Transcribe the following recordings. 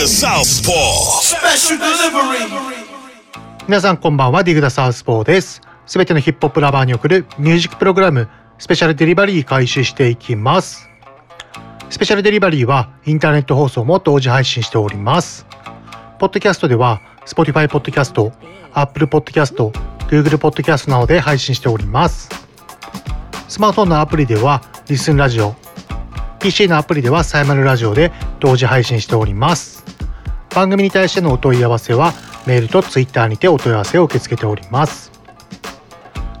The Southpaw. Special delivery. 皆さんこんばんはディグダサウスポーですすべてのヒップホップラバーに送るミュージックプログラムスペシャルデリバリー開始していきますスペシャルデリバリーはインターネット放送も同時配信しておりますポッドキャストでは Spotify ポッドキャスト Apple ポッドキャスト Google ポッドキャストなどで配信しておりますスマートフォンのアプリではリスンラジオ PC のアプリではサイマルラジオで同時配信しております。番組に対してのお問い合わせはメールとツイッターにてお問い合わせを受け付けております。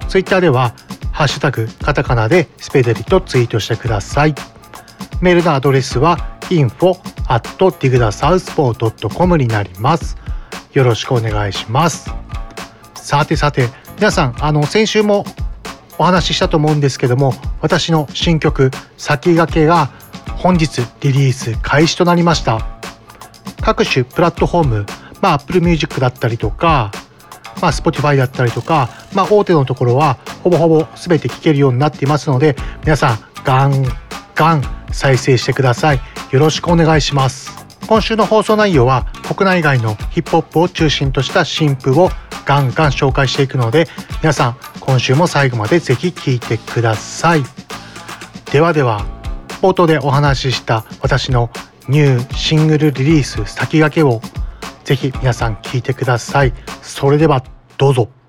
ツイッターではハッシュタグカタカナでスペデリとツイートしてください。メールのアドレスは info at digdasouthpaw.com になります。よろしくお願いします。さてさて皆さんあの先週もお話ししたと思うんですけども私の新曲「先駆け」が本日リリース開始となりました。各種プラットフォーム、まあ、Apple Music だったりとか、まあ、Spotify だったりとか、まあ、大手のところはほぼほぼ全て聴けるようになっていますので皆さんガンガン再生してください。よろしくお願いします。今週の放送内容は国内外のヒップホップを中心とした新譜をガンガン紹介していくので皆さん今週も最後までぜひ聴いてください。ではでは冒頭でお話しした私のニューシングルリリース先駆けをぜひ皆さん聴いてください。それではどうぞ。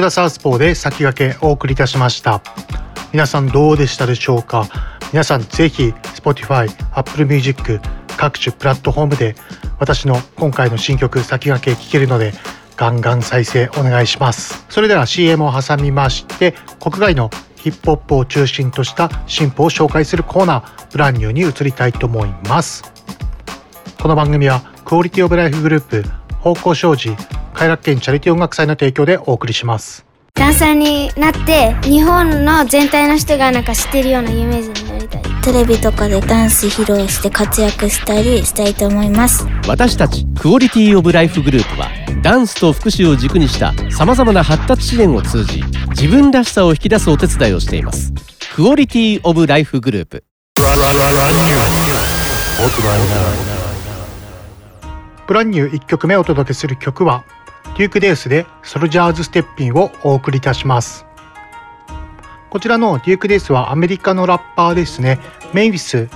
ディグダサウスポーで先駆けお送りいたしました。皆さんどうでしたでしょうか？皆さんぜひ Spotify、Apple Music 各種プラットフォームで私の今回の新曲先駆け聴けるのでガンガン再生お願いします。それでは CM を挟みまして国外のヒップホップを中心とした進歩を紹介するコーナーブランニューに移りたいと思います。この番組はクオリティオブライフグループ方向障子快楽県チャリティー音楽祭の提供でお送りします。ダンサーになって日本の全体の人がなんか知ってるような有名人になりたい。テレビとかでダンス披露して活躍したりしたいと思います。私たちクオリティオブライフグループはダンスと福祉を軸にしたさまざまな発達支援を通じ自分らしさを引き出すお手伝いをしています。クオリティオブライフグループ。ブランニュー1曲目お届けする曲はデュークデースでソルジャーズステッピンをお送りいたします。こちらのデュークデースはアメリカのラッパーですね。メイビス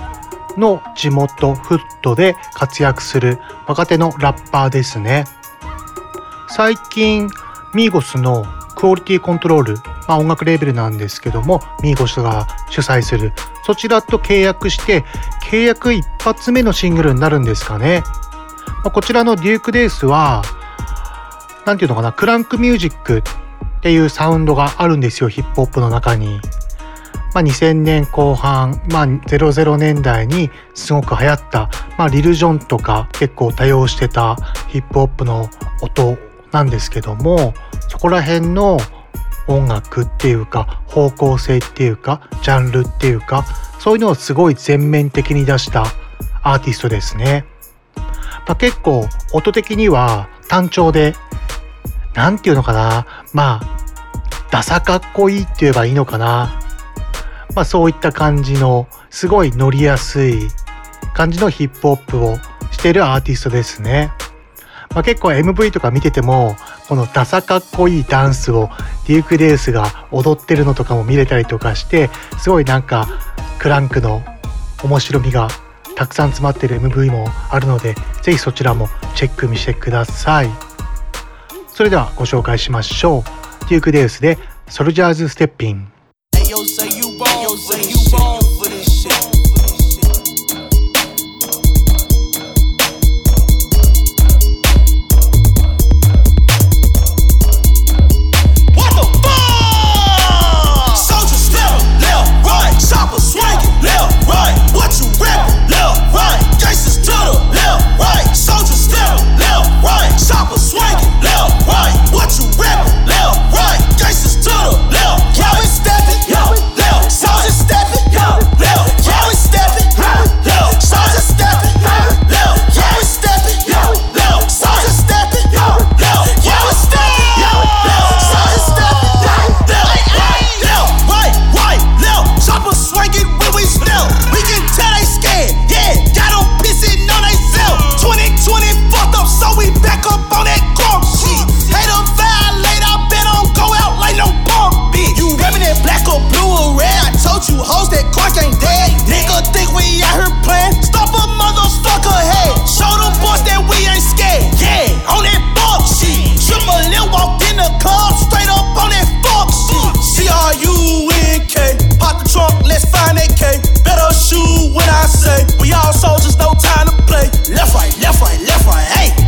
の地元フットで活躍する若手のラッパーですね。最近ミーゴスのクオリティコントロール、まあ、音楽レーベルなんですけどもミーゴスが主催する。そちらと契約して契約一発目のシングルになるんですかね、まあ、こちらのデュークデースはなんていうのかなクランクミュージックっていうサウンドがあるんですよヒップホップの中に。まあ、2000年後半、まあ、00年代にすごく流行った、まあ、リル・ジョンとか結構多用してたヒップホップの音なんですけどもそこら辺の音楽っていうか方向性っていうかジャンルっていうかそういうのをすごい全面的に出したアーティストですね。まあ、結構音的には単調でなんていうのかな。まあダサかっこいいって言えばいいのかな。まあそういった感じのすごい乗りやすい感じのヒップホップをしてるアーティストですね。まあ、結構 MV とか見ててもこのダサかっこいいダンスをデューク・デースが踊ってるのとかも見れたりとかしてすごいなんかクランクの面白みがたくさん詰まってる MV もあるのでぜひそちらもチェック見してください。それではご紹介しましょう。デューク・デウスでソルジャーズ・ステッピン the trunk, let's find that K. Better shoot when I say we all soldiers, no time to play. Left, right, left, right, left, right. Hey,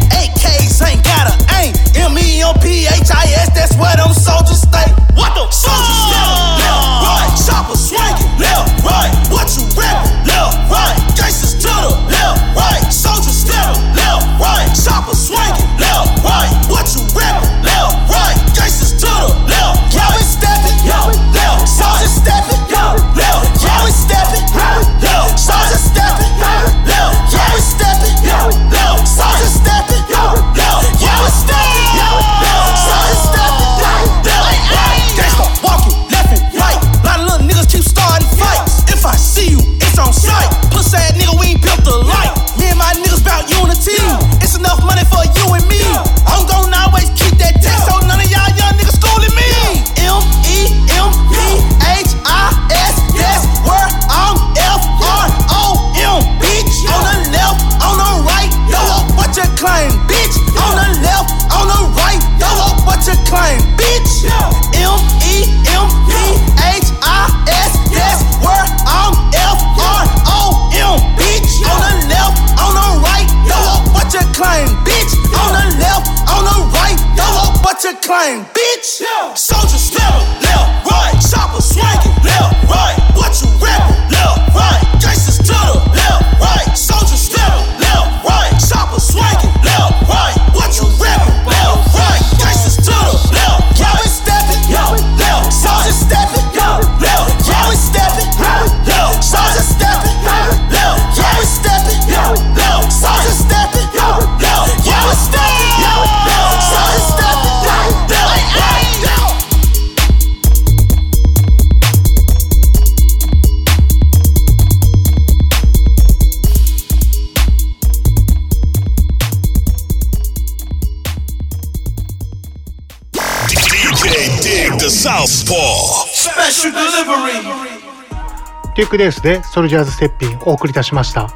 Duke Deuce で Soldiers Steppin お送りいたしました。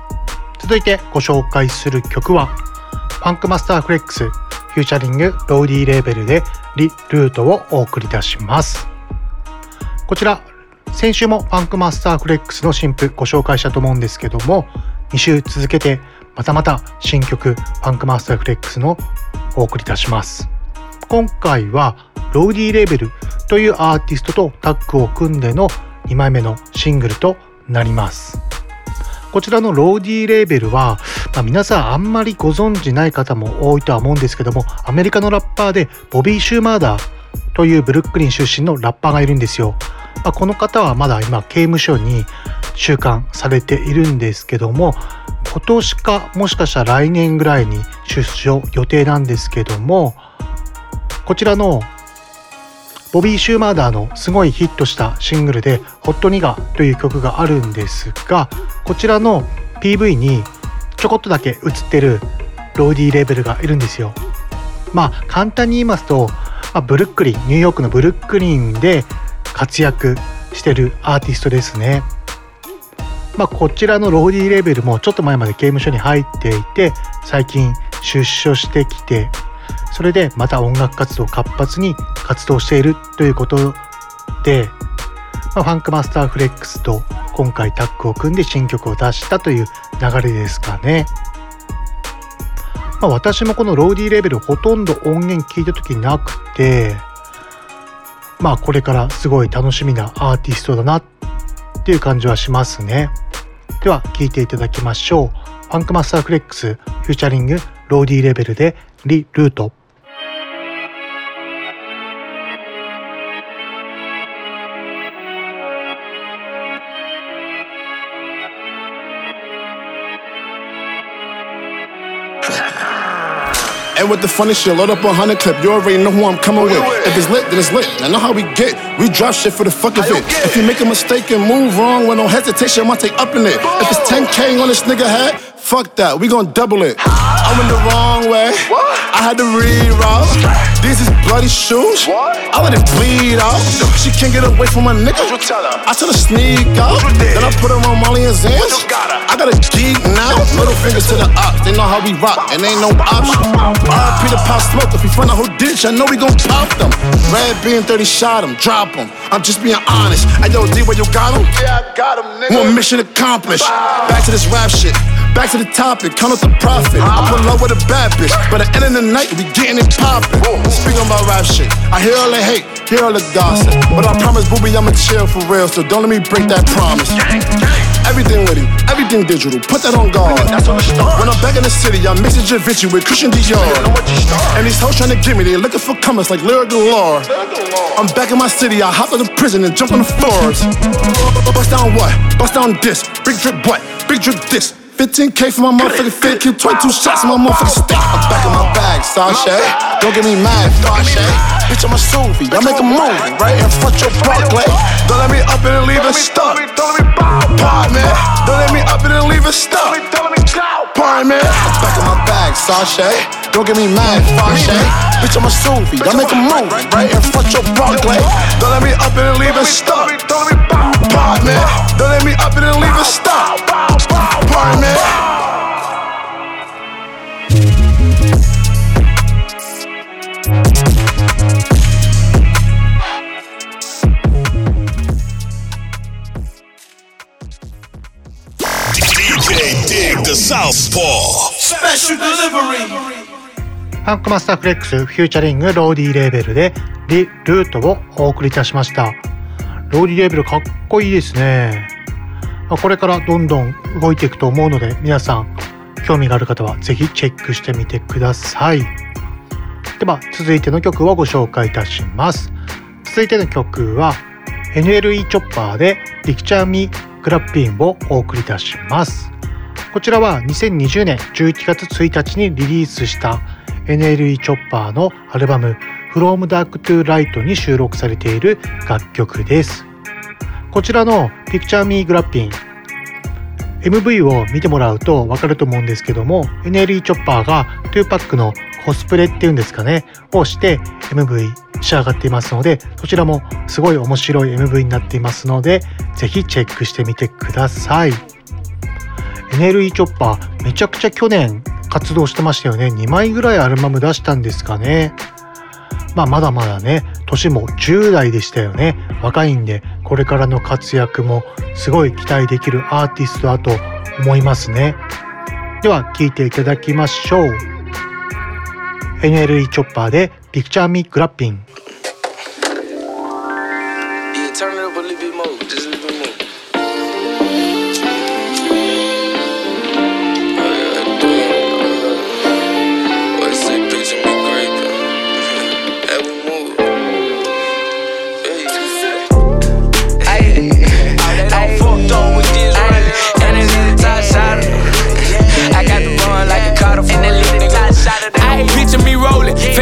続いてご紹介する曲は Funkmaster Flex featuring Rowdy Rebel で Re Route をお送りいたします。こちら先週も Funkmaster Flex の新譜ご紹介したと思うんですけども2週続けてまたまた新曲 Funkmaster Flex のお送りいたします。今回は Rowdy Rebelというアーティストとタッグを組んでの2枚目のシングルとなります。こちらのローディーレーベルは、まあ、皆さんあんまりご存知ない方も多いとは思うんですけどもアメリカのラッパーでボビー・シューマーダーというブルックリン出身のラッパーがいるんですよ、まあ、この方はまだ今刑務所に収監されているんですけども今年かもしかしたら来年ぐらいに出所予定なんですけどもこちらのボビー・シューマーダーのすごいヒットしたシングルで「ホットニガ」という曲があるんですがこちらの PV にちょこっとだけ映ってるローディーレーベルがいるんですよ。まあ簡単に言いますと、まあ、ブルックリンニューヨークのブルックリンで活躍してるアーティストですね。まあ、こちらのローディーレーベルもちょっと前まで刑務所に入っていて最近出所してきてそれでまた音楽活動活発に活動しているということで、まあ、ファンクマスターフレックスと今回タッグを組んで新曲を出したという流れですかね。まあ、私もこのローディーレベルほとんど音源聞いた時なくてまあこれからすごい楽しみなアーティストだなっていう感じはしますね。では聴いていただきましょう。ファンクマスターフレックスフューチャリングローディーレベルでリ・ルート。And with the funny shit, load up a hundred clip. You already know who I'm coming with. If it's lit, then it's lit. I know how we get. We drop shit for the fuck of it. If you make a mistake and move wrong with no hesitation, I'ma take up in it. If it's 10k on this nigga head, fuck that. We gon' double it. I went the wrong way. I had to reroute. These is bloody shoes. I let it bleed out. She can't get away from my nigga. I tell her sneak out. Then I put her on Molly and Zans. I got a geek now. Little fingers to the ops. They know how we rock, and ain't no option. RP the pop smoke. If we find a whole ditch, I know we gon' pop them. Red being 30 shot him, drop him. I'm just being honest. Hey yo, D, where you got him? Yeah, I got him, nigga. One mission accomplished. Back to this rap shit. Back to the topic, count up the profit. I put love with a bad bitch, but at the end of the night, we getting it poppin'. Speaking about rap shit, I hear all the hate, hear all the gossip. But I promise, booby, I'ma chill for real, so don't let me break that promise. Everything with him, everything digital, put that on guard. That's on the start. When I'm back in the city, I'm mixing Javinci with Christian Dior. And these hoes trying to get me, they looking for comments like Lyric Galore. I'm back in my city, I hop out of prison and jump on the floors. Bust down what? Bust down this. Big drip what? Big drip this. 15k for my motherfucking fit, kill 22 shots in my motherfucking stick. I'm back in my bag, Sasha. Don't get me mad, Sasha. Bitch, I'm a Suvi, I make a movie right in front your Barclay. Don't let me up and leave it stuck. Me. Don't let me up and leave it stuck. Me. I'm back in my bag, Sasha. Don't get me mad, Sasha. Bitch, I'm a Suvi, I make a move right in front your Barclay. Don't let me up and leave it stuck. Pardon me. Don't let me up and leave it stuck. Pardon me. DJ Dig the Southpaw Special delivery. Funkmaster Flex featuring Rowdy Rebel で Re Route をお送りいたしました。 Rowdy Rebel かっこいいですね。まあこれからどんどん動いていくと思うので皆さん興味がある方はぜひチェックしてみてください。では続いての曲をご紹介いたします。続いての曲は NLE チョッパーで Picture Me Grapin をお送りいたします。こちらは2020年11月1日にリリースした NLE チョッパーのアルバム From Dark to Light に収録されている楽曲です。こちらの PictureMeGrapinMV を見てもらうとわかると思うんですけども NLE チョッパーが2パックのコスプレっていうんですかねをして MV 仕上がっていますのでそちらもすごい面白い MV になっていますのでぜひチェックしてみてください。NLE チョッパーめちゃくちゃ去年活動してましたよね。2枚ぐらいアルバム出したんですかね。まあまだまだね年も10代でしたよね。若いんでこれからの活躍もすごい期待できるアーティストだと思いますね。では聴いていただきましょう。NLE チョッパーでピクチャーミグラッピング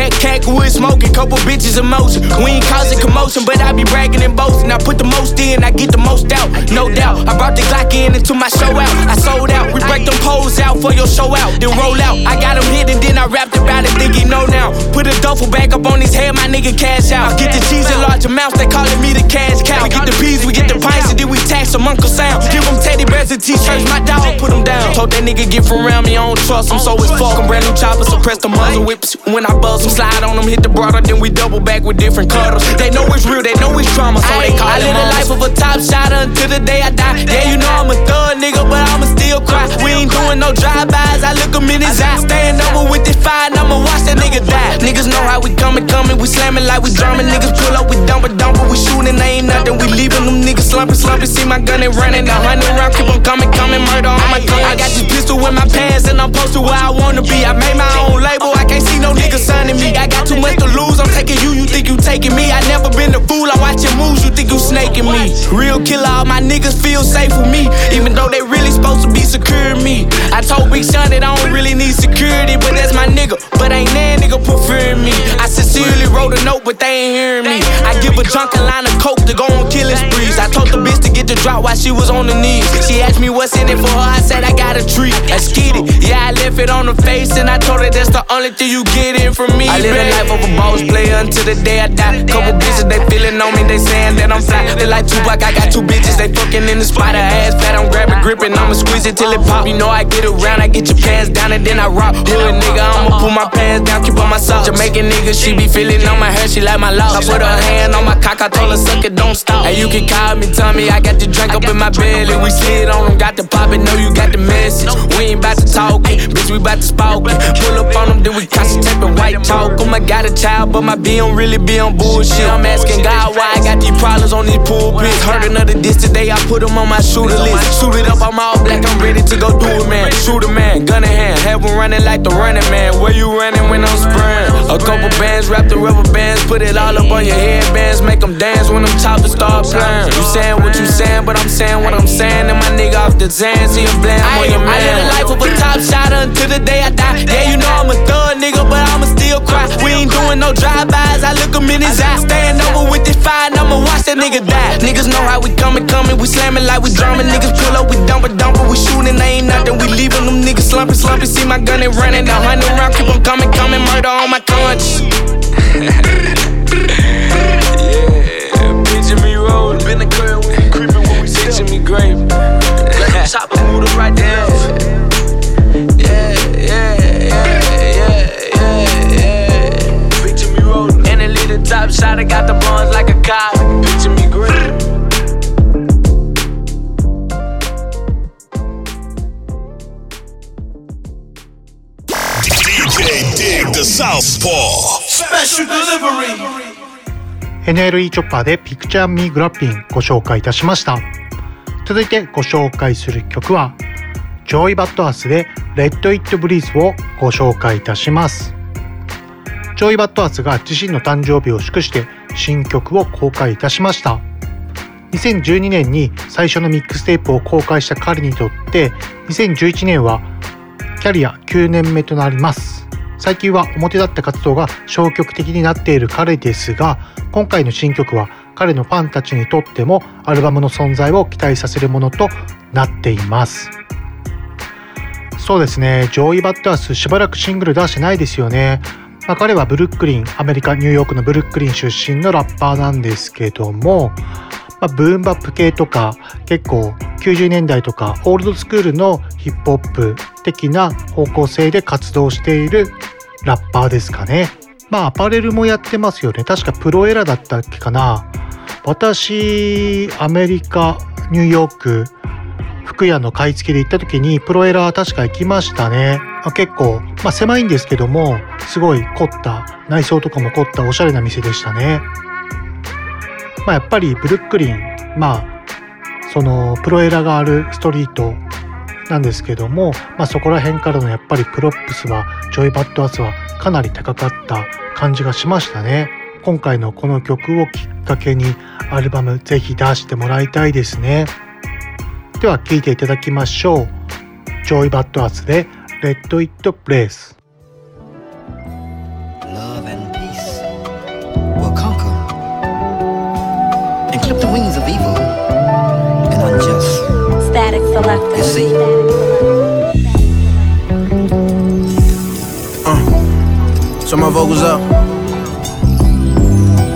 fat cat wood smoking, couple bitches emotion. We ain't causing commotion, but I be bragging and boasting. I put the most in, I get the most out, no doubt. I brought the Glock in into my show out. I sold out, we break them poles out for your show out, then roll out. I got him hit and then I rapped about it, think he know now. Put a duffel bag up on his head, my nigga cash out. I get the cheese in large amounts, they calling me the cash cow. We get the peas, we get the pints, and then we tax them Uncle Sam. Give him teddy bears and t-shirts, my dog put him down. Told that nigga get from around me, I don't trust him, so it's fuck. Brand new chopper, suppress the muzzle whips. When I buzz them, slide on them, hit the broader, then we double back with different cuddles. They know it's real, they know it's trauma, so they call I live the life of a top shot until the day I die. Yeah, you know I'm a thug nigga, but I'ma still cry. We ain't doing no drive-bys, I look him in his eye. Stand over with this fire, and I'ma watch that nigga die. Niggas know how we coming, coming, we slamming like we drumming. Niggas pull up, we dumping, dumping, we shooting, they ain't nothing. We leaving them niggas slumping, slumping. See my gun and running, a hundred round, keep 'em coming, coming, murder on my tongue. I got this pistol in my pants, and I'm posted where I wanna be. I made my own label, I can't see no niggas signing me. I got too much to lose, I'm taking you, you think you taking me. I never been a fool, I watch your moves, you think you snaking me. Real killer, all my niggas feel safe with me, even though they really supposed to be securing me. I told Big Sean that I don't really need security, but that's my nigga. But ain't that nigga preferring me. I sincerely wrote a note, but they ain't hearing me. I give a drunk a line of coke to go on killing sprees. I told the bitch to get the drop while she was on the knees. She asked me what's in it for her, I said I got a treat. Let's get it. Yeah, I left it on her face, and I told her that's the only thing you get in from me. I live a life of a boss player until the day I die. Couple bitches, they feeling on me, they saying that I'm fly. They like Tupac, I got two bitches, they fucking in the spot. Her ass fat, I'm grabbing, gripping, I'ma squeeze it till it pop. You know I get around, I get your pants down, and then I rock. Hood nigga, I'ma pull my pants down, keep on my socks. Jamaican nigga, she be feeling on my hair, she like my locks. I put her hand on my cock, I told her suck it, don't stop. Hey, you can call me, tell me I got the drink up in my belly. We slid on them, got the pop it, know you got the message. We ain't about to talk it, bitch, we about to spout it. Pull up on them, then we concentrate and white talk. Oh my god, a child, but my B don't really be on bullshit. I'm asking God why I got these problems on these pulpits. Heard another diss today, I put them on my shooter list. Shoot it up, I'm all black, I'm ready to go do it, man. Shoot a man, gun in hand, have one running like the running man. Where you running when I'm spraying? A couple bands, wrap the rubber bands, put it all up on your headbands, make them dance when them choppers start playing. You saying what you saying, but I'm saying what I'm saying. And my nigga off the Zan, see him blam on your man. I live the life of a top shot until the day I die. Yeah, you know I'm a thug nigga, but I'ma still cry. We ain't doing no drive-bys, I look him in his eye. Stand over with this fire, I'ma watch that nigga die. Niggas know how we coming, coming, we slamming like we drumming. Niggas pull up, we dumping, dumping, we shooting, they ain't nothing. We leaving them niggas slumping, slumping. See my gun and running, a hundred round, keep 'em coming, coming, murder on my conscience. Yeah, picture me rolling. Been a girl when you creeping when we picture me great. Let the chopper move right down. NLE チョッパーでピクチャーミーグラッピンご紹介いたしました。続いてご紹介する曲は Joey Bada$$ で Let It Breathe をご紹介いたします。 Joey Bada$$ が自身の誕生日を祝して新曲を公開いたしました。2012年に最初のミックステープを公開した彼にとって2011年はキャリア9年目となります。最近は表立った活動が消極的になっている彼ですが今回の新曲は彼のファンたちにとってもアルバムの存在を期待させるものとなっています。そうですね。 Joey Bada$$しばらくシングル出してないですよね、まあ、彼はブルックリンアメリカニューヨークのブルックリン出身のラッパーなんですけども、まあ、ブーンバップ系とか結構90年代とかオールドスクールのヒップホップ的な方向性で活動しているラッパーですかねまあアパレルもやってますよね確かプロエラだったっけかな私アメリカニューヨーク服屋の買い付けで行った時にプロエラー確か行きましたね。結構、まあ、狭いんですけどもすごい凝った内装とかも凝ったおしゃれな店でしたね。まあ、やっぱりブルックリンまあその Pro Era があるストリートなんですけども、まあ、そこら辺からのやっぱりプロップスは Joey Bada$$ はかなり高かった感じがしましたね。今回のこの曲をきっかけにアルバムぜひ出してもらいたいですね。では聴いていただきましょう。 Joey Bada$$ で Let It Breathe。Love and clip the wings of evil and unjust. Static selector. You see? Uh, turn my vocals up.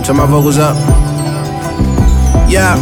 Turn my vocals up. Yeah.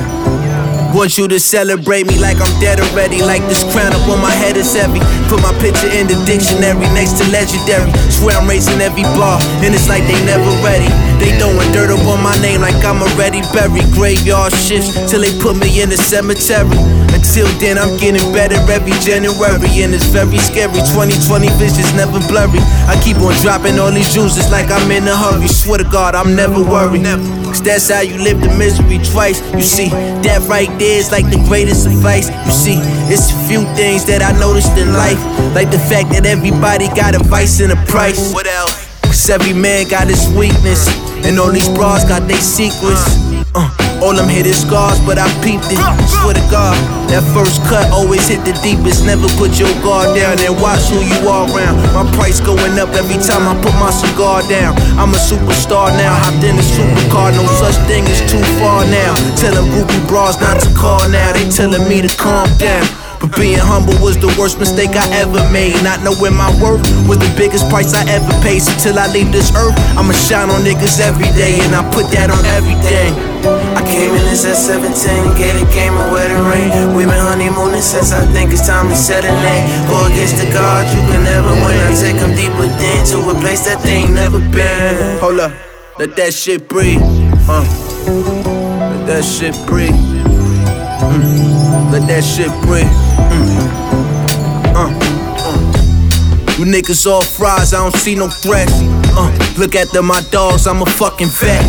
Want you to celebrate me like I'm dead already. Like this crown up on my head is heavy. Put my picture in the dictionary next to legendary. Swear I'm raising every bar, and it's like they never ready. They throwing dirt up on my name like I'm already buried. Graveyard shifts till they put me in the cemetery. Until then, I'm getting better every January, and it's very scary. 2020 vision's never blurry. I keep on dropping all these juices like I'm in a hurry. Swear to God, I'm never worried. Cause that's how you live the misery twice. You see, that right there is like the greatest advice. You see, it's a few things that I noticed in life. Like the fact that everybody got a vice and a price. What else? Cause every man got his weakness. And all these bras got their secrets. Uh, all them hidden scars, but I peeped it. Swear to God, that first cut always hit the deepest. Never put your guard down and watch who you are around. My price going up every time I put my cigar down. I'm a superstar now, hopped in a supercar. No such thing as too far now. Tell them groupie bras not to call now. They telling me to calm down. Being humble was the worst mistake I ever made. Not knowing my worth was the biggest price I ever paid. So till I leave this earth, I'ma shine on niggas every day, and I put that on everything. I came in this at 17, gave the game away the rain. we been honeymooning since I think it's time to set a name. Go against the gods, you can never win. I take them deep within to a place that they ain't never been. Hold up, let that shit breathe. Uh, let that shit breathe. Mm. Let that shit breathe. Mm. Uh, uh. You niggas all fries, I don't see no threats. Uh, look at them, my dogs, I'm a fucking vet.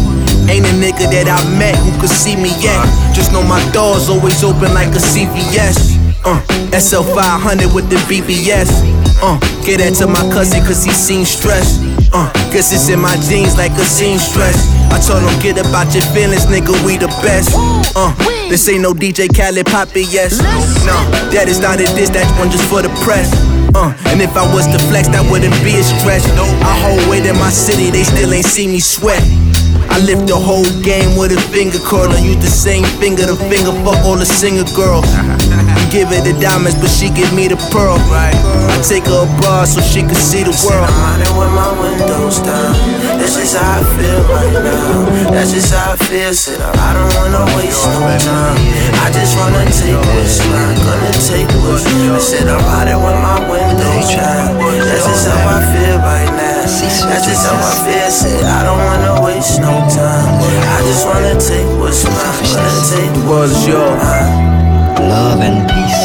Ain't a nigga that I met who could see me yet. Just know my doors always open like a CVS. Uh, SL500 with the BBS. Uh, get that to my cousin cause he seen stress. Uh, guess it's in my jeans like a seamstress. I told him get about your feelings, nigga, we the best. Uh, this ain't no DJ Khaled Poppy, yes. No, that is not a diss, that's one just for the press. Uh, and if I was to flex, that wouldn't be a stretch. I hold weight in my city, they still ain't see me sweat. I lift the whole game with a finger curler. Use the same finger to finger fuck all the singer girls. You give her the diamonds, but she give me the pearl. I take her abroad so she can see the world. I'm out with my windows down. That's just how I feel right now. That's just how I feel. Said I don't wanna waste no time. I just wanna take what's mine. Gonna take what's I said I'm out with my windows down. That's just how I feel right now. That's just how I feel. Said I don't wanna waste no time. I just wanna take what's mine. Gonna take is yours. Love and peace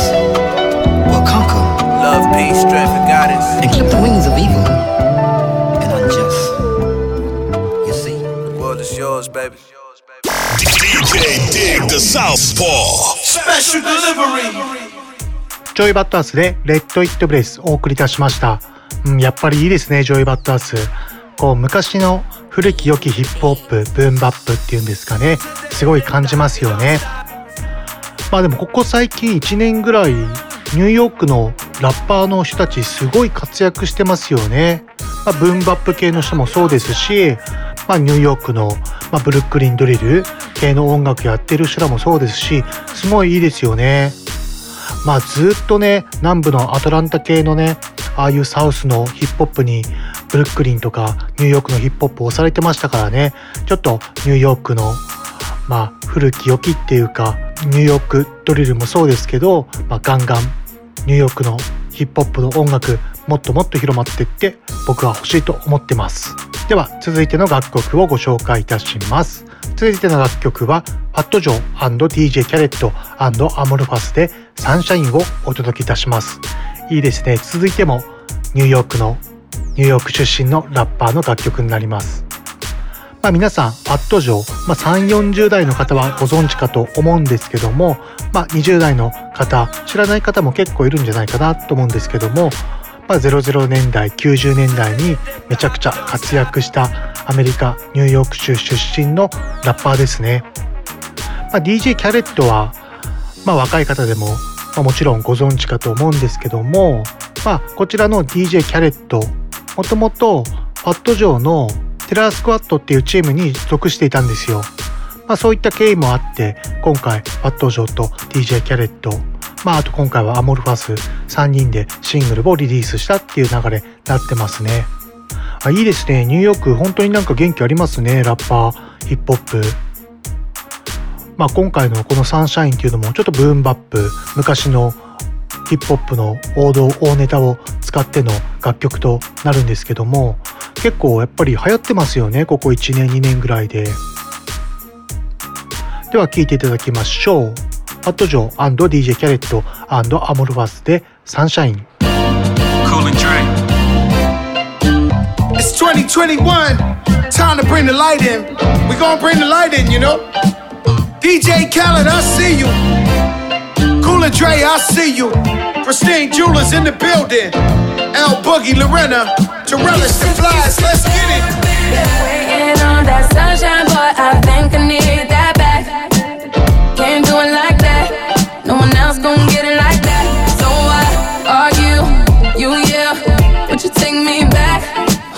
will conquer Love, peace, strength, and guidance. and clip the wings of evil and unjust. You see? The world is yours, baby. DJ Dig the Southpaw. Special delivery. Joey Bada$$ で Let It Breathe お送りいたしました。うん、やっぱりいいですね、 Joey Bada$$。こう、昔の古き良きヒップホップ、ブーンバップっていうんですかね。すごい感じますよね。まあでもここ最近1年ぐらい、ニューヨークのラッパーの人たちすごい活躍してますよね。まあ、ブンバップ系の人もそうですし、まあ、ニューヨークの、まあ、ブルックリンドリル系の音楽やってる人らもそうですし、すごいいいですよね。まあずっとね南部のアトランタ系のねああいうサウスのヒップホップにブルックリンとかニューヨークのヒップホップを押されてましたからねちょっとニューヨークのまあ古き良きっていうかニューヨークドリルもそうですけど、まあ、ガンガンニューヨークのヒップホップの音楽もっともっと広まっていって僕は欲しいと思ってます。では続いての楽曲をご紹介いたします。続いての楽曲はファットジョー &DJ キャレットアモルファスでサンシャインをお届けいたします。いいですね。続いてもニューヨークのニューヨーク出身のラッパーの楽曲になります。まあ、皆さん、ファット城、まあ、3、40代の方はご存知かと思うんですけども、まあ、20代の方、知らない方も結構いるんじゃないかなと思うんですけども、まあ、00年代、90年代にめちゃくちゃ活躍したアメリカ、ニューヨーク州出身のラッパーですね。まあ、DJ キャレットは、まあ、若い方でも、まあ、もちろんご存知かと思うんですけども、まあ、こちらの DJ キャレット、もともとファット城のテラースクワットっていうチームに属していたんですよ。まあそういった経緯もあって、今回、ファットジョーと DJ キャレット、まああと今回はアモルファス3人でシングルをリリースしたっていう流れになってますね。あいいですね。ニューヨーク本当になんか元気ありますね。ラッパー、ヒップホップ。まあ今回のこのサンシャインっていうのもちょっとブーンバップ、昔のヒップホップの王道、大ネタを使っての楽曲となるんですけども、結構やっぱり流行ってますよねここ1年2年ぐらいででは聴いていただきましょうファットジョー &DJ キャレットアモルファスでサンシャイン. It's 2021. Time to bring the light in. We gonna bring the light in, you know? DJ Khaled, I see you. Cool and Dre, I see you. Pristine Jewelers in the building. L Boogie, Lorena, to relish the flies. Let's get it. Waiting on that sunshine, but I think I need that back. Can't do it like that. No one else gon' get it like that. So I argue, you yeah, but you take me back.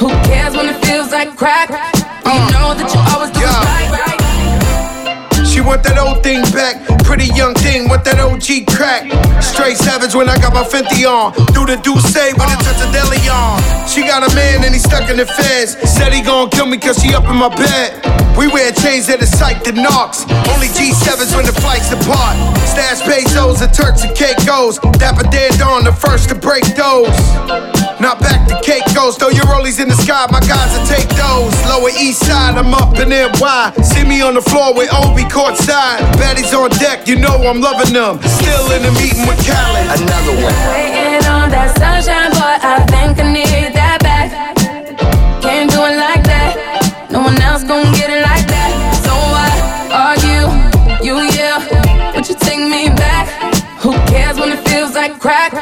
Who cares when it feels like crack? You uh, know that you always do it right, right. She want that old thing back. Pretty young thing with that OG crack. Straight savage when I got my 50 on. Do the do say with a touch of deli on. She got a man and he stuck in the feds. Said he gon' kill me cause she up in my bed. We wear chains that are psyched and knocks. Only G7s when the flights depart. Stash pesos and Turks and Caicos. Dapper dead Dawn, the first to break those. Now back to cake goes. throw your rollies in the sky, my guys will take those. Lower east side, I'm up in NY. See me on the floor with Obi courtside. Baddies on deck, you know I'm loving them. Still in the meeting with Khaled. Another one. Waiting on that sunshine, but I think I need that back. Can't do it like that. No one else gon' get it like that. So I argue, you yeah, but you take me back. Who cares when it feels like crack?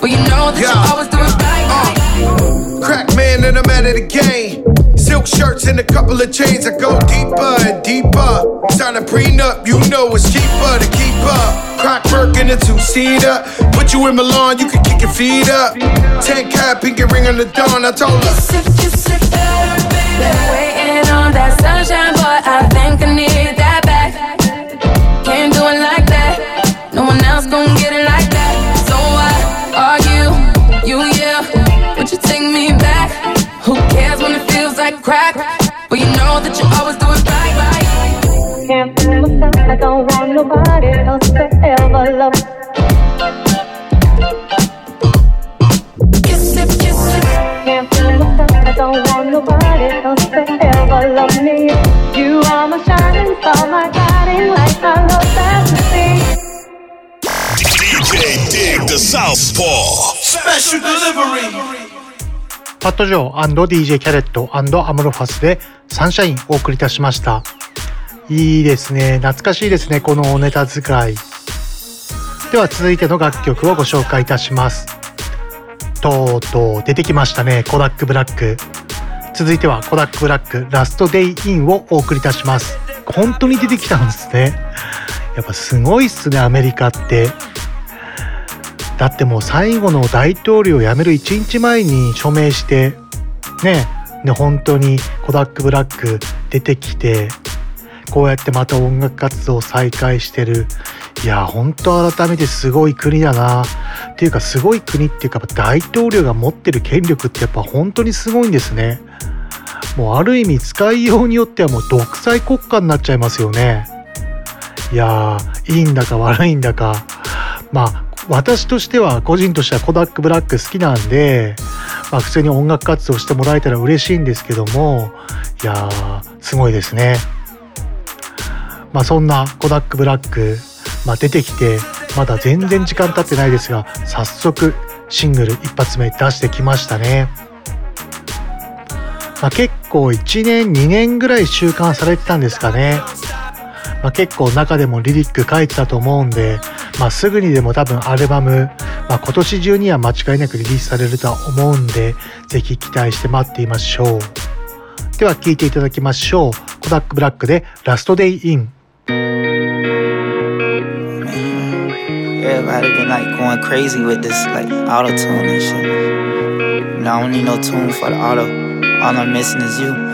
Well, you know that you always do it right. Uh, crack man and I'm out of the game. Silk shirts and a couple of chains. I go deeper and deeper. Sign a prenup, you know it's cheaper to keep up. Crack work in a two seater. Put you in Milan, you can kick your feet up. 10 cap, pinky ring on the dawn. I told her. Been waiting on that sunshine, but I think I need that nobody else to ever love. Kiss it, kiss it. Can't fool myself, I don't want nobody else to ever love me. You are my shining star, my guiding light, I love that to see. DJ Dig the Southpaw. Special delivery. ファットジョー &DJ キャレットアムロファスでサンシャインをお送りいたしました。いいですね。懐かしいですね。このおネタ使い。では続いての楽曲をご紹介いたします。とうとう出てきましたね。コダックブラック。続いてはコダックブラックラストデイインをお送りいたします。本当に出てきたんですね。やっぱすごいっすね、アメリカって。だってもう最後の大統領を辞める1日前に署名してねね本当にコダックブラック出てきてこうやってまた音楽活動を再開してる。いや本当改めてすごい国だな。っていうかすごい国っていうか大統領が持ってる権力ってやっぱ本当にすごいんですね。もうある意味使いようによってはもう独裁国家になっちゃいますよね。いやいいんだか悪いんだか。まあ私としては個人としてはコダックブラック好きなんで、まあ、普通に音楽活動してもらえたら嬉しいんですけどもいやーすごいですね。まあそんなコダックブラック、まあ、出てきてまだ全然時間経ってないですが早速シングル一発目出してきましたね、まあ、結構1年2年ぐらい週刊されてたんですかねまあ、結構中でもリリック書いてたと思うんで、まあ、すぐにでも多分アルバム、まあ、今年中には間違いなくリリースされるとは思うんで、ぜひ期待して待っていましょう。では聴いていただきましょう。コダックブラックでラストデイイン。Everybody been like going crazy with this like auto tune and shit. Know, I don't need no tune for the auto. All I'm missing is you.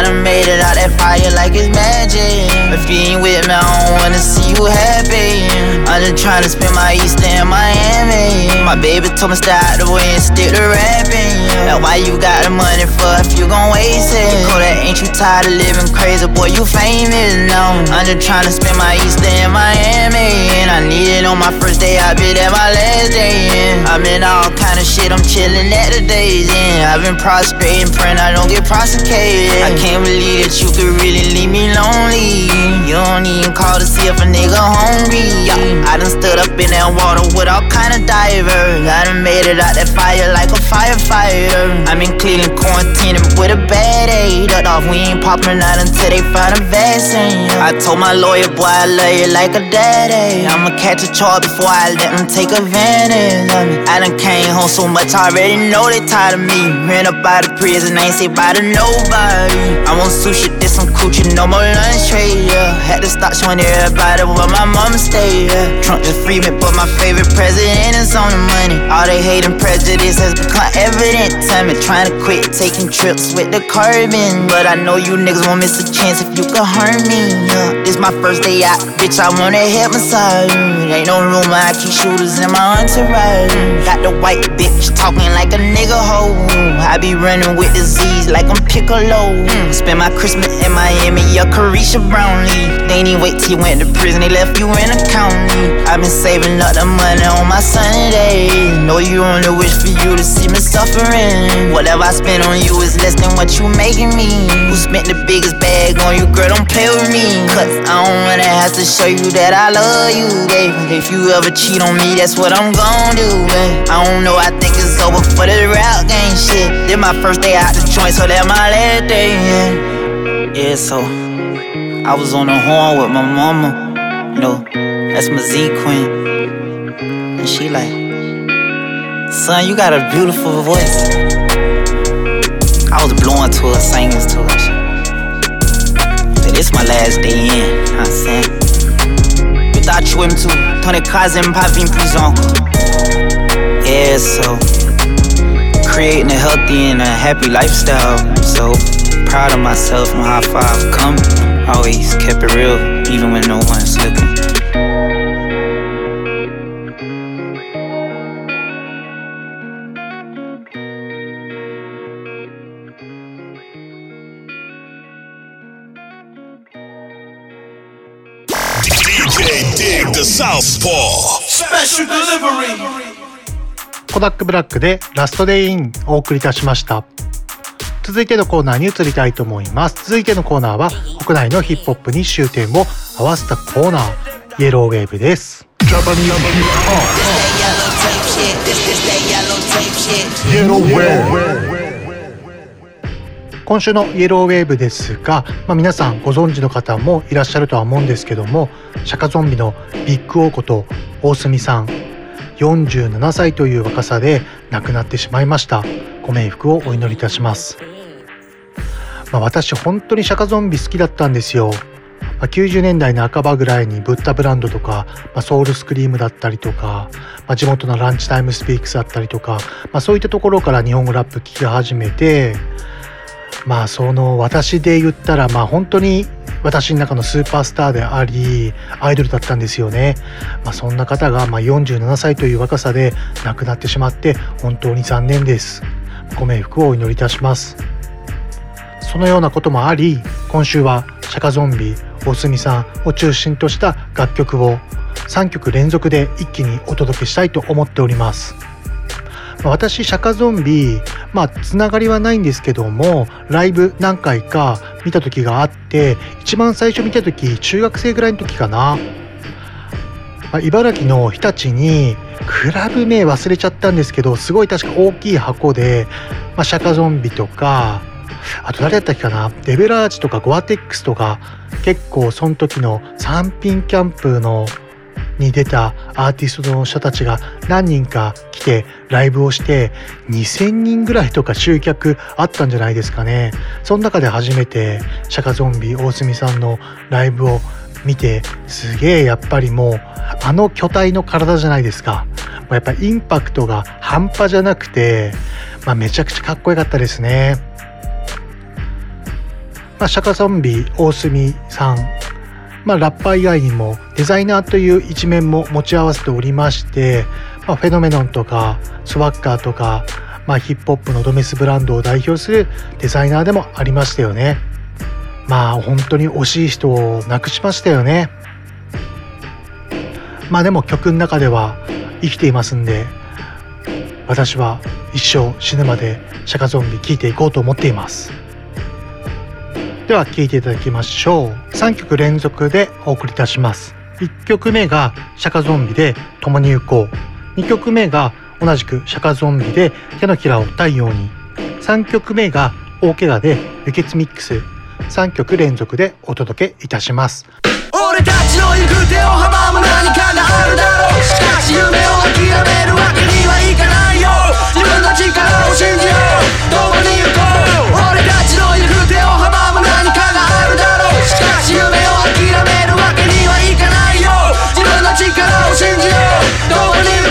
I done made it out that fire like it's magic. If you ain't with me, I don't wanna see you happy. I'm just tryna spend my Easter in Miami. My baby told me stay out the way and stick to rapping. Now why you got the money for if you gon' waste it? Kodak, ain't you tired of living crazy? Boy, you famous now. I'm just tryna spend my Easter in Miami. And I need it on my first day, I be there my last day. Yeah. I'm in all kind of shit, I'm chillin' at the days. Yeah. I've been prostrating, praying I don't get prosecuted. I can't believe that you could really leave me lonely. You don't even call to see if a nigga hungry. Yeah. I done stood up in that water with all kind of divers. I done made it out that fire like a firefighter. I'm in Cleveland quarantining with a bad aid. Off, we ain't popping out until they find a vaccine. I told my lawyer, boy, I love you like a daddy. I'ma catch a charge before I let them take advantage of me. I done came home so much, I already know they tired of me. Ran up out of prison, ain't say bye to nobody. I want sushi, this some coochie, no more lunch tray, yeah. Had to stop showing everybody where my mama stay, yeah. Trump just free me, but my favorite president is on the money. All they hate and prejudice has become evident to me. Trying to quit taking trips with the carbon. But I know you niggas won't miss a chance if you could harm me, yeah. This my first day out, bitch, I wanna hit massage. Ain't no rumor, I keep shooters in my entourage. Got the white bitch talking like a nigga hoe. I be running with disease like I'm Piccolo. Spend my Christmas in Miami, yeah, Carisha Brownlee. They ain't wait till you went to prison, they left you in a county. i been saving up the money on my Sunday. Know you only wish for you to see me suffering. Whatever I spend on you is less than what you making me. Who spent the biggest bag on you, girl? Don't play with me. Cause I don't wanna have to show you that I love you, babe. If you ever cheat on me, that's what I'm gon' do, babe. I don't know, I think it's over for the rap game shit. This my first day out the joint, so that my last day, yeah. Yeah, so I was on the horn with my mama. Know, that's my Z queen. And she like, son, you got a beautiful voice. I was blowing to her, singing to her. But this my last day in, I'm saying? Without you, him too. Ton de cousin, pas prison. Yeah, so creating a healthy and a happy lifestyle. So proud of myself and how far I've come. Always kept it real, even when no one's looking. DJ Dig the Southpaw. Special delivery. コダックブラックでラストデイインお送りいたしました。続いてのコーナーに移りたいと思います。続いてのコーナーは国内のヒップホップに終点を合わせたコーナー、イエローウェーブです。今週のイエローウェーブですが、まあ、皆さんご存知の方もいらっしゃるとは思うんですけども釈迦ゾンビのビッグオーこと大隅さん47歳という若さで亡くなってしまいました。ご冥福をお祈りいたします、まあ、私本当に釈迦ゾンビ好きだったんですよ。ま90年代の半ばぐらいにブッダブランドとか、まあ、ソウルスクリームだったりとか、まあ、地元のランチタイムスピークスだったりとか、まあ、そういったところから日本語ラップ聴き始めてまあその私で言ったらまあ本当に私の中のスーパースターでありアイドルだったんですよね、まあ、そんな方がまあ47歳という若さで亡くなってしまって本当に残念です。ご冥福をお祈りいたします。そのようなこともあり今週は釈迦ゾンビ大隅さんを中心とした楽曲を3曲連続で一気にお届けしたいと思っております。私釈迦ゾンビまあつながりはないんですけどもライブ何回か見た時があって一番最初見た時中学生ぐらいの時かな、まあ茨城の日立にクラブ名忘れちゃったんですけどすごい確か大きい箱で、まあ、釈迦ゾンビとかあと誰だったっけかなデベラージとかゴアテックスとか結構その時の3品キャンプのに出たアーティストの人たちが何人か来てライブをして2000人ぐらいとか集客あったんじゃないですかね。その中で初めて釈迦ゾンビ大隅さんのライブを見てすげえやっぱりもうあの巨体の体じゃないですか。やっぱインパクトが半端じゃなくて、まあ、めちゃくちゃかっこよかったですね。まあ、釈迦ゾンビ大隅さんまあ、ラッパー以外にもデザイナーという一面も持ち合わせておりまして、まあ、フェノメノンとかスワッガーとか、まあ、ヒップホップのドメスブランドを代表するデザイナーでもありましたよね。まあ本当に惜しい人を亡くしましたよね。まあでも曲の中では生きていますんで私は一生死ぬまで釈迦ゾンビ聴いていこうと思っています。では聴いていただきましょう。3曲連続でお送りいたします。1曲目が釈迦ゾンビで共に行こう。2曲目が同じく釈迦ゾンビで手のひらを太陽に。3曲目が大怪我で輸血ミックス。3曲連続でお届けいたします。俺たちの行く手を阻む何かがあるだろう。しかし夢を諦めるわけにはいかないよ。自分の力を信じよう力を信じよう。どこに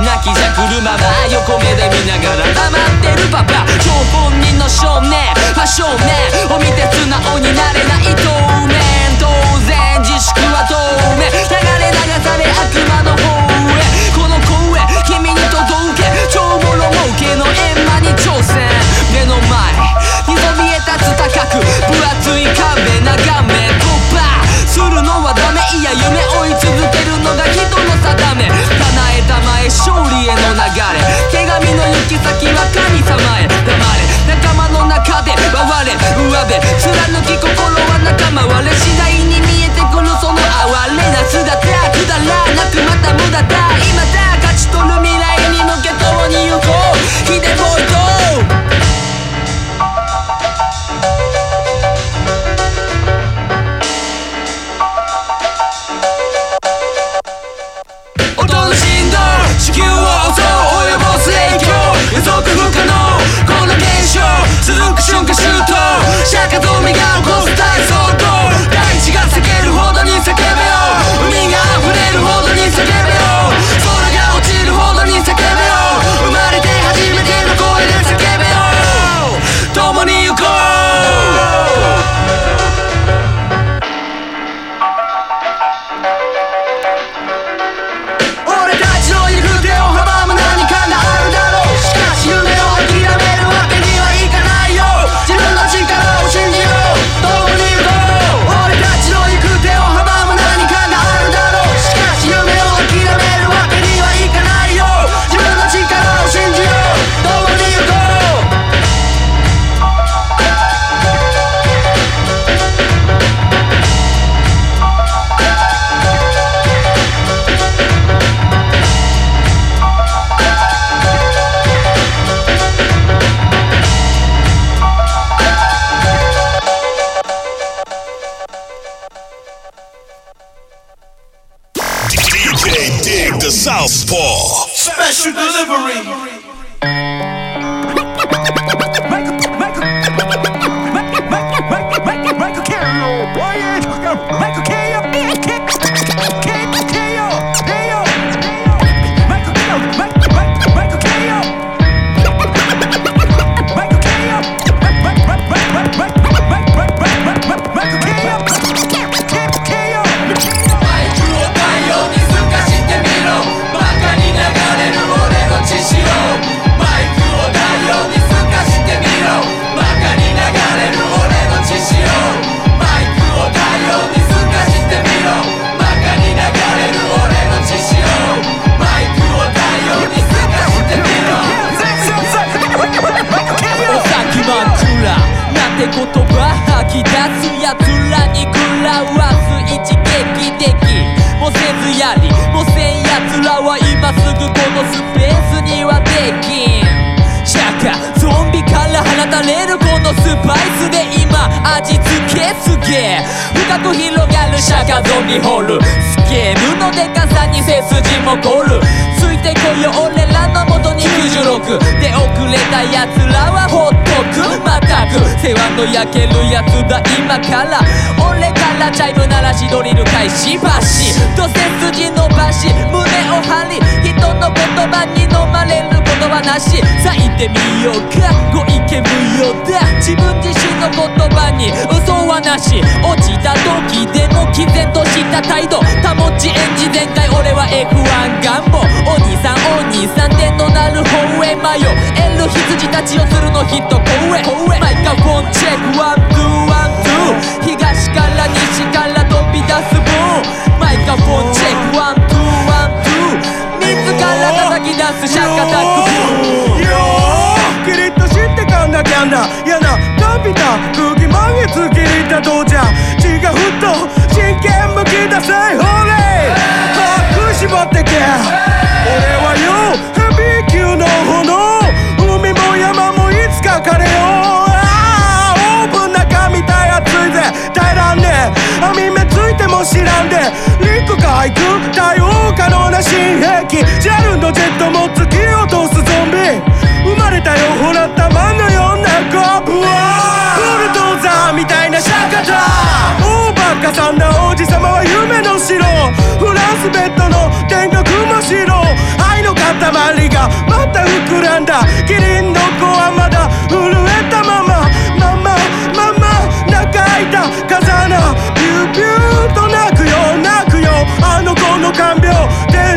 泣きじゃくるまま横目で見ながら黙ってるパパ超本人の少年ファッションねを見て素直になれない当面当然自粛は当面流れ流され悪魔の方へこの声君に届け超ボロ儲けの閻魔に挑戦目の前にそびえ立つ高く分厚い壁眺れ上辺 delivery. もゴールついてこいよ俺らのもとに96出遅れたやつらはほっとく。まったく世話の焼けるやつだ今から。俺からチャイム鳴らしドリル開始。バシと背筋伸ばし。胸を張り。人の言葉に飲まれる。ことはなしさあ行ってみようかご意見無用だ自分自身の言葉に嘘はなし落ちた時でも毅然とした態度保ち演じ全開俺は F1 願望お兄さんお兄さんでのなる方へ迷える羊たちをするのヒット。公へマイカフォン新兵器 JAL のジェットも突き落とすゾンビ。生まれたよほら玉のようなコブはブルドーザーみたいなシャカタ大バカさんな王子様は夢の城。フランスベッドの天国も城。愛の塊がまた膨らんだ。キリンの子はまだ震えたまま。ママママ中開いた。風穴ピューピューと泣くよ泣くよ。あの子の看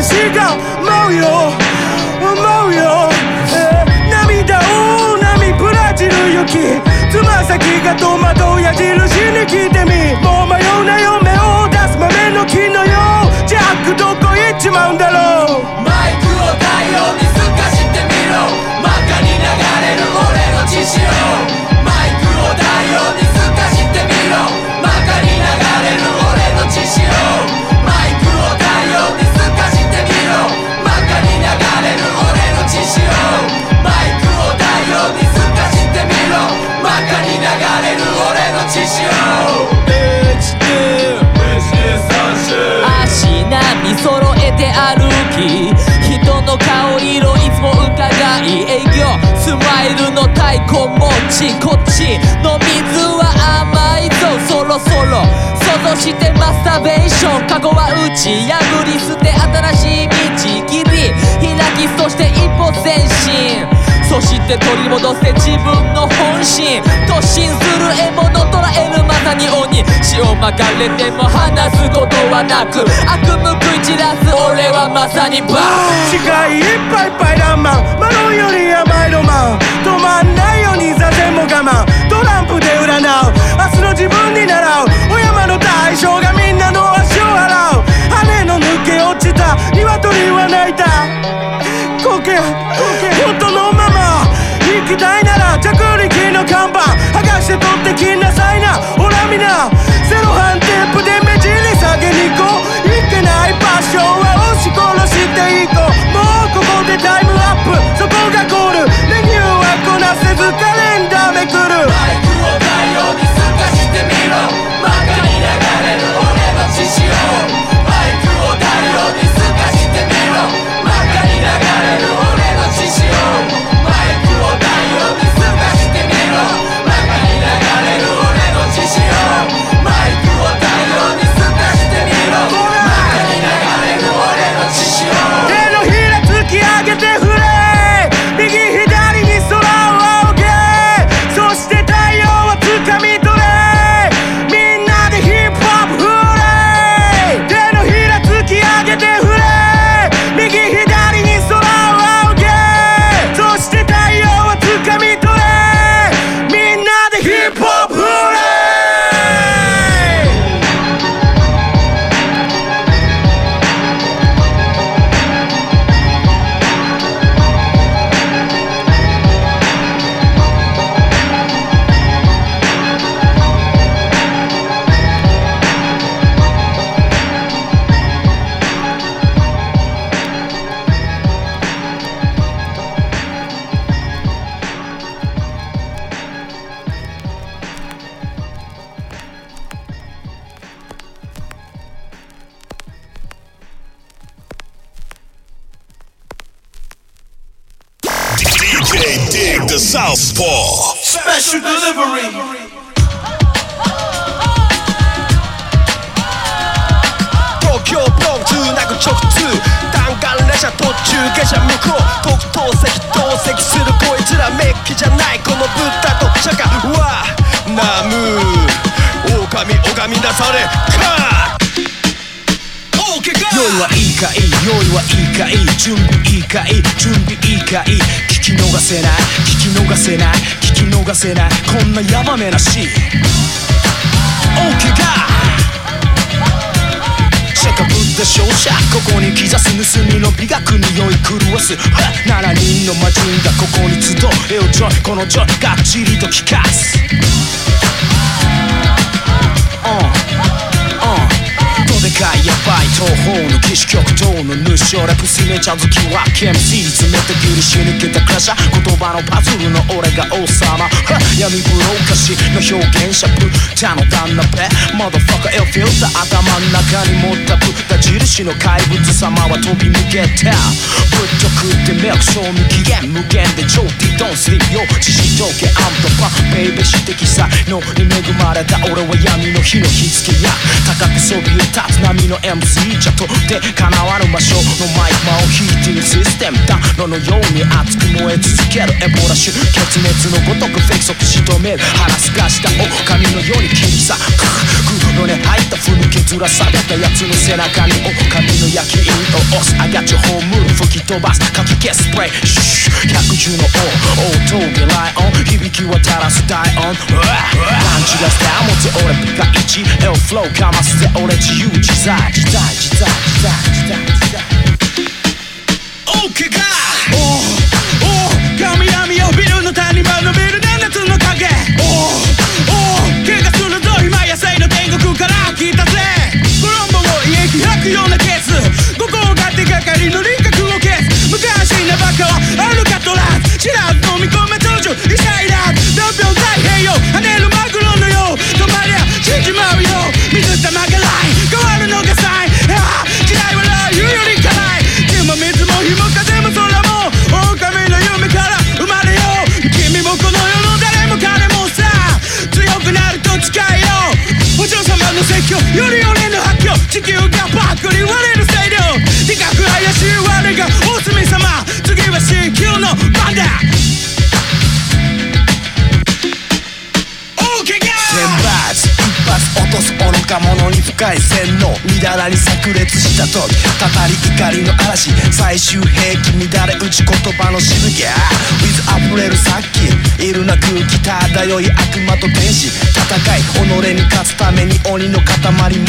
病天使が舞うよ。舞うよ、えー涙を波ブラジル行きつま先が戸惑う矢印に来てみ。もう迷うなよ目を出す豆の木のよう。ジャックどこ行っちまうんだろう。の水は甘いぞそろそろそ像してマスターベーションカゴは打ち破り捨て新しい道切り開きそして一歩前進そして取り戻せ自分の本心突進する獲物らえるまさに鬼潮まかれても話すことはなく悪夢食い散らす俺はまさにバーン視界いっぱいパイランマンマロンより甘いロマン止まんないように座禅も我慢トランプで占う明日の自分に習う。お山の大将がみんなの足を洗う。羽の抜け落ちた。鶏は泣いた。こけ元のまま。行きたいなら着陸の看板。剥がして取ってきなさいな。ほらみな。セロハンテープで目尻下げに行こう。いけない場所は押し殺していこう。もうここでタイムアップ。そこがゴール。メニューはこなせず。カレンダーめくる。せない。こんなヤバめなし。OK かせっかぶった勝者。ここに刻す盗みの美学に酔い狂わす。7人の魔人がここに集えよジョイこのジョイがっちりと聞かす。どでかいやばい東方の騎士極東の主俺プスメちゃん好きは KMC 詰めてギリし抜けたクラシャ言葉のパズルの俺が王様。闇ブローカシの表現者ブッダの旦那ペマドファカエルフィルター頭の中に持ったブッダ印の怪物様は飛び抜けた。ぶっとくってメイク賞味期限無限で超ディドンスリーよ知識統計アンドパンベイベー指摘才能に恵まれた俺は闇の火の火付けや。高くそびえ立津波の MC じゃとってかなわぬ場所のマイクマンを弾いてるシステムだ。ののように熱く燃え続けるエボラ種。血熱のごとくフェイク即仕留める。腹すかした狼のように切り裂くグの根入ったふぬけずらされたやつの背中に狼の焼き印を押す。あがちホーム吹き飛ばす。かき消す。スプレーシュッ百獣の王大峠ライ。オン響き渡らす大音うわパンチがスター持つ俺ピカイ。チエルフローかますぜ俺自由自在自在自在自在自在自在 OK かおお神々よビルの谷間のビルくようなケース。ここが手がかりの輪郭を消す。昔なバカはあるかとらず。知らず飲み込め長寿異彩だ。ドンピョン太平洋跳ねるマグロのよう。止まりゃ死んじまうよ水玉がライン変わるのがサインああ時代はラー油より辛い。火も水も火も風も空も狼の夢から生まれよう。君もこの世の誰も彼もさ。強くなると誓いよお嬢様の説教より俺の発狂地球がパクリ割れる落とす愚か者に深い洗脳みだらに炸裂した時たたり怒りの嵐最終兵器乱れ打ち言葉のしぶき With 溢れる殺気いるな空気漂い悪魔と天使。戦い己に勝つために鬼の塊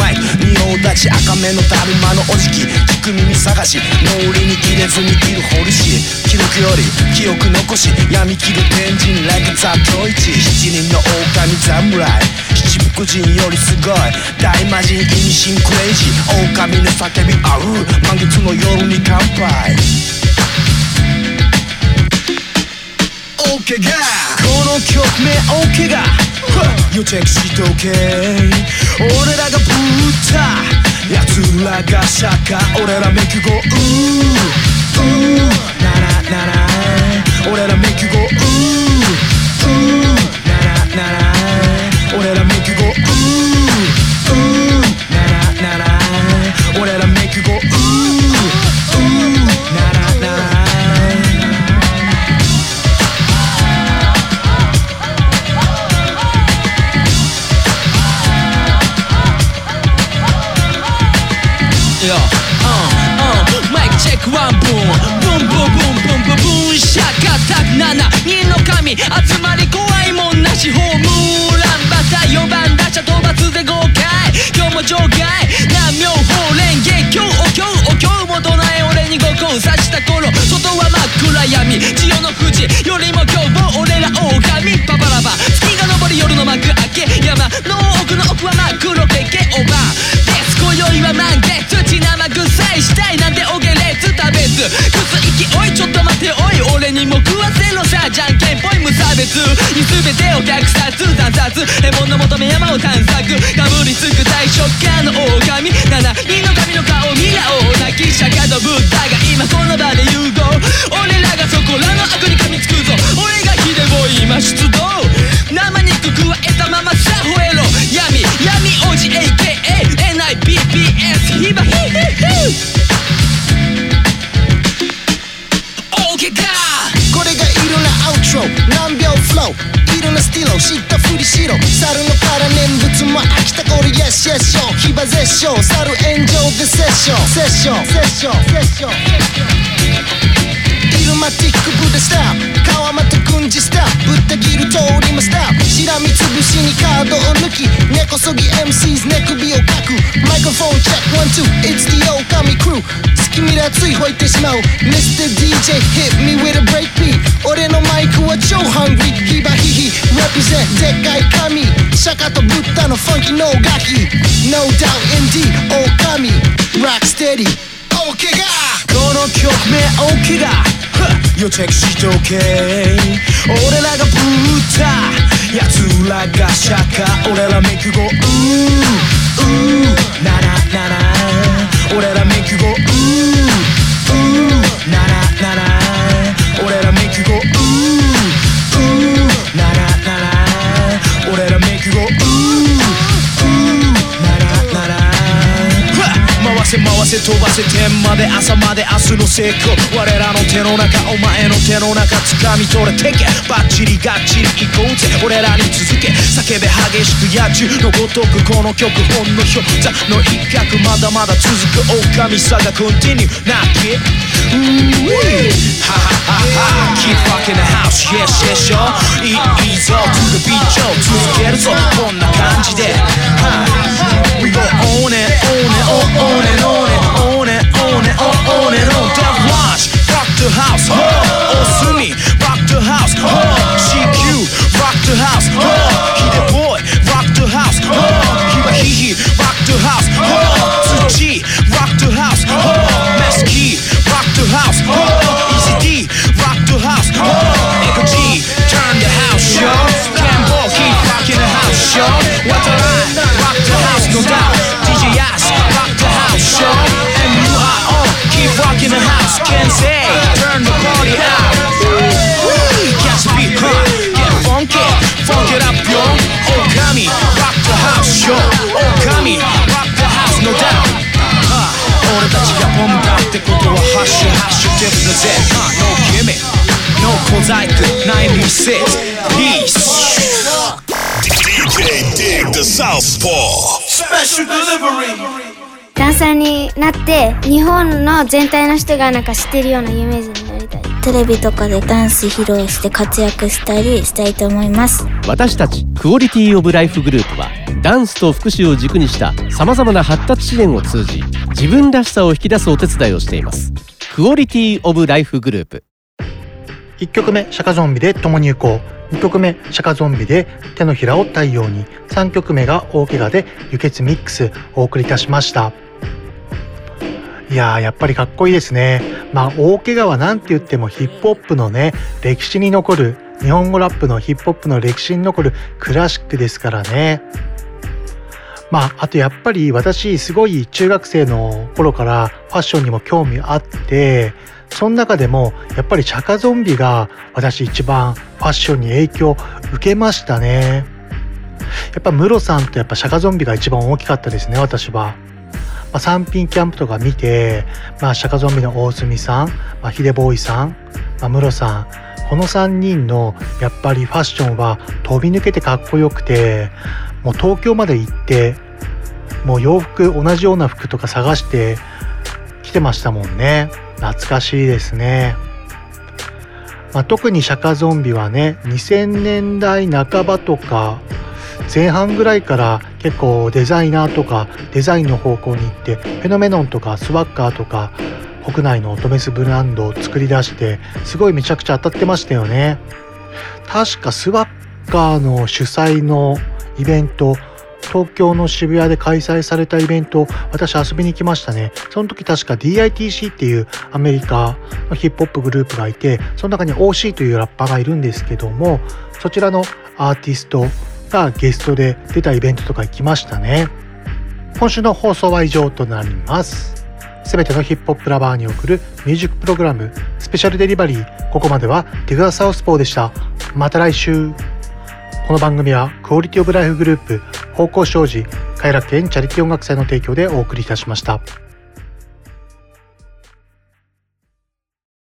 マイク仁王立ち赤目のだるまのおじき聞く耳探し。脳裏に入れずにいるホルシー記録より記憶残し。闇切る天神 like a ザトイチ七人の狼侍。七福神よりすごい。大魔人意味深クレイジー。狼の叫び合う。満月の夜に乾杯。OK が。この曲名 OK が。You take しとけ。俺らがぶった。奴らがシャカ俺ら make you go うー。うー。ならなら。俺ら make you go うー。うー。ならなら。俺ら make you go うー。うー。7人の神集まり怖いもんなしホームランバタ4番打者討伐で豪快今日も場外南妙法蓮月今日お経お経も唱え俺に五行刺した頃外は真っ暗闇。千代の富士よりも今日も俺ら狼パパラバ。月が昇り夜の幕開け。山の奥の奥は真っ黒け。けおば。です今宵は満月。血生臭いしたいなんておげれつ食べず。くす息おいちょっと。獲物求め山を探索かぶりつく大食感の狼。七人の神の顔見合おう。泣き釈迦のブッダが今この場で火場絶唱猿炎上でセッションセッションセッションセッションイルマティックブデスター川間と軍事スターぶった切る通りもスタイルしらみつぶしにカードを抜き根こそぎ MCs 寝首をかくマイクロフォンチェックワンツー It's the 狼クルー月見らついほいてしまう。Mr. DJ hit me with a breakbeat. 俺のマイクは超ハングリーヒバヒヒ。Represent でっかい神。釈迦とブッダのファンキーのガキ。No doubt indeed 狼 Rock steady. OK がこの曲名 OK が You check しとけ。俺らがぶった奴らがシャカ。俺ら make you go うー。うー。ならなら 俺ら make you go うーうーならなら せ回せ飛ばせ天まで朝まで明日の成功。我らの手の中お前の手の中掴み取れ。てけバッチリガッチリ行こうぜ。俺らに続け。叫べ激しく野獣。のごとくこの曲本の氷座の一角。まだまだ続く。狼さが continue なきうーはははは。Keep rocking the house yes yes yo いいぞ。to the beat よ。続けるぞ。こんな感じで。は We go on it on on it on it on it on it on it on Watch Rock the house oh Osumi Rock the house oh CQ Rock the house oh Hide boy Rock the house oh Hihi Rock the house oh Tsuchi Rock the house oh Meski Rock the house oh D Rock the house oh G Turn the house yo Keep rocking the house yo ダンサーになって日本の全体の人がなか知ってるようなイメージ人テレビとかでダンス披露して活躍したりしたいと思います。私たちクオリティオブライフグループはダンスと福祉を軸にしたさまざまな発達支援を通じ自分らしさを引き出すお手伝いをしています。クオリティオブライフグループ。1曲目シャカゾンビで共に行こう。2曲目シャカゾンビで手のひらを太陽に。3曲目が大怪我で輸血ミックスお送りいたしました。いやーやっぱりかっこいいですねまあ大怪我は何て言ってもヒップホップのね歴史に残る日本語ラップのヒップホップの歴史に残るクラシックですからね。まあ、あとやっぱり私すごい中学生の頃からファッションにも興味あってその中でもやっぱりシャカゾンビが私一番ファッションに影響受けましたね。やっぱムロさんとやっぱシャカゾンビが一番大きかったですね私は、まあ、三品キャンプとか見て、まあ、シャカゾンビの大隅さん、まあ、ヒデボーイさん、まあ、ムロさんこの3人のやっぱりファッションは飛び抜けてかっこよくてもう東京まで行ってもう洋服同じような服とか探して来てましたもんね。懐かしいですね、まあ、特にシャカゾンビはね2000年代半ばとか前半ぐらいから結構デザイナーとかデザインの方向に行ってフェノメノンとかスワッガーとか国内のオトメスブランドを作り出してすごいめちゃくちゃ当たってましたよね。確かスワッガーの主催のイベント東京の渋谷で開催されたイベント私遊びに行きましたね。その時確か DITC っていうアメリカのヒップホップグループがいてその中に OC というラッパーがいるんですけどもそちらのアーティストがゲストで出たイベントとか行きましたね。今週の放送は以上となります。すべてのヒップホップラバーに送るミュージックプログラムスペシャルデリバリーここまではティグアサウスポーでした。また来週。この番組はクオリティオブライフグループ方向障子快楽園チャリティ音楽祭の提供でお送りいたしました。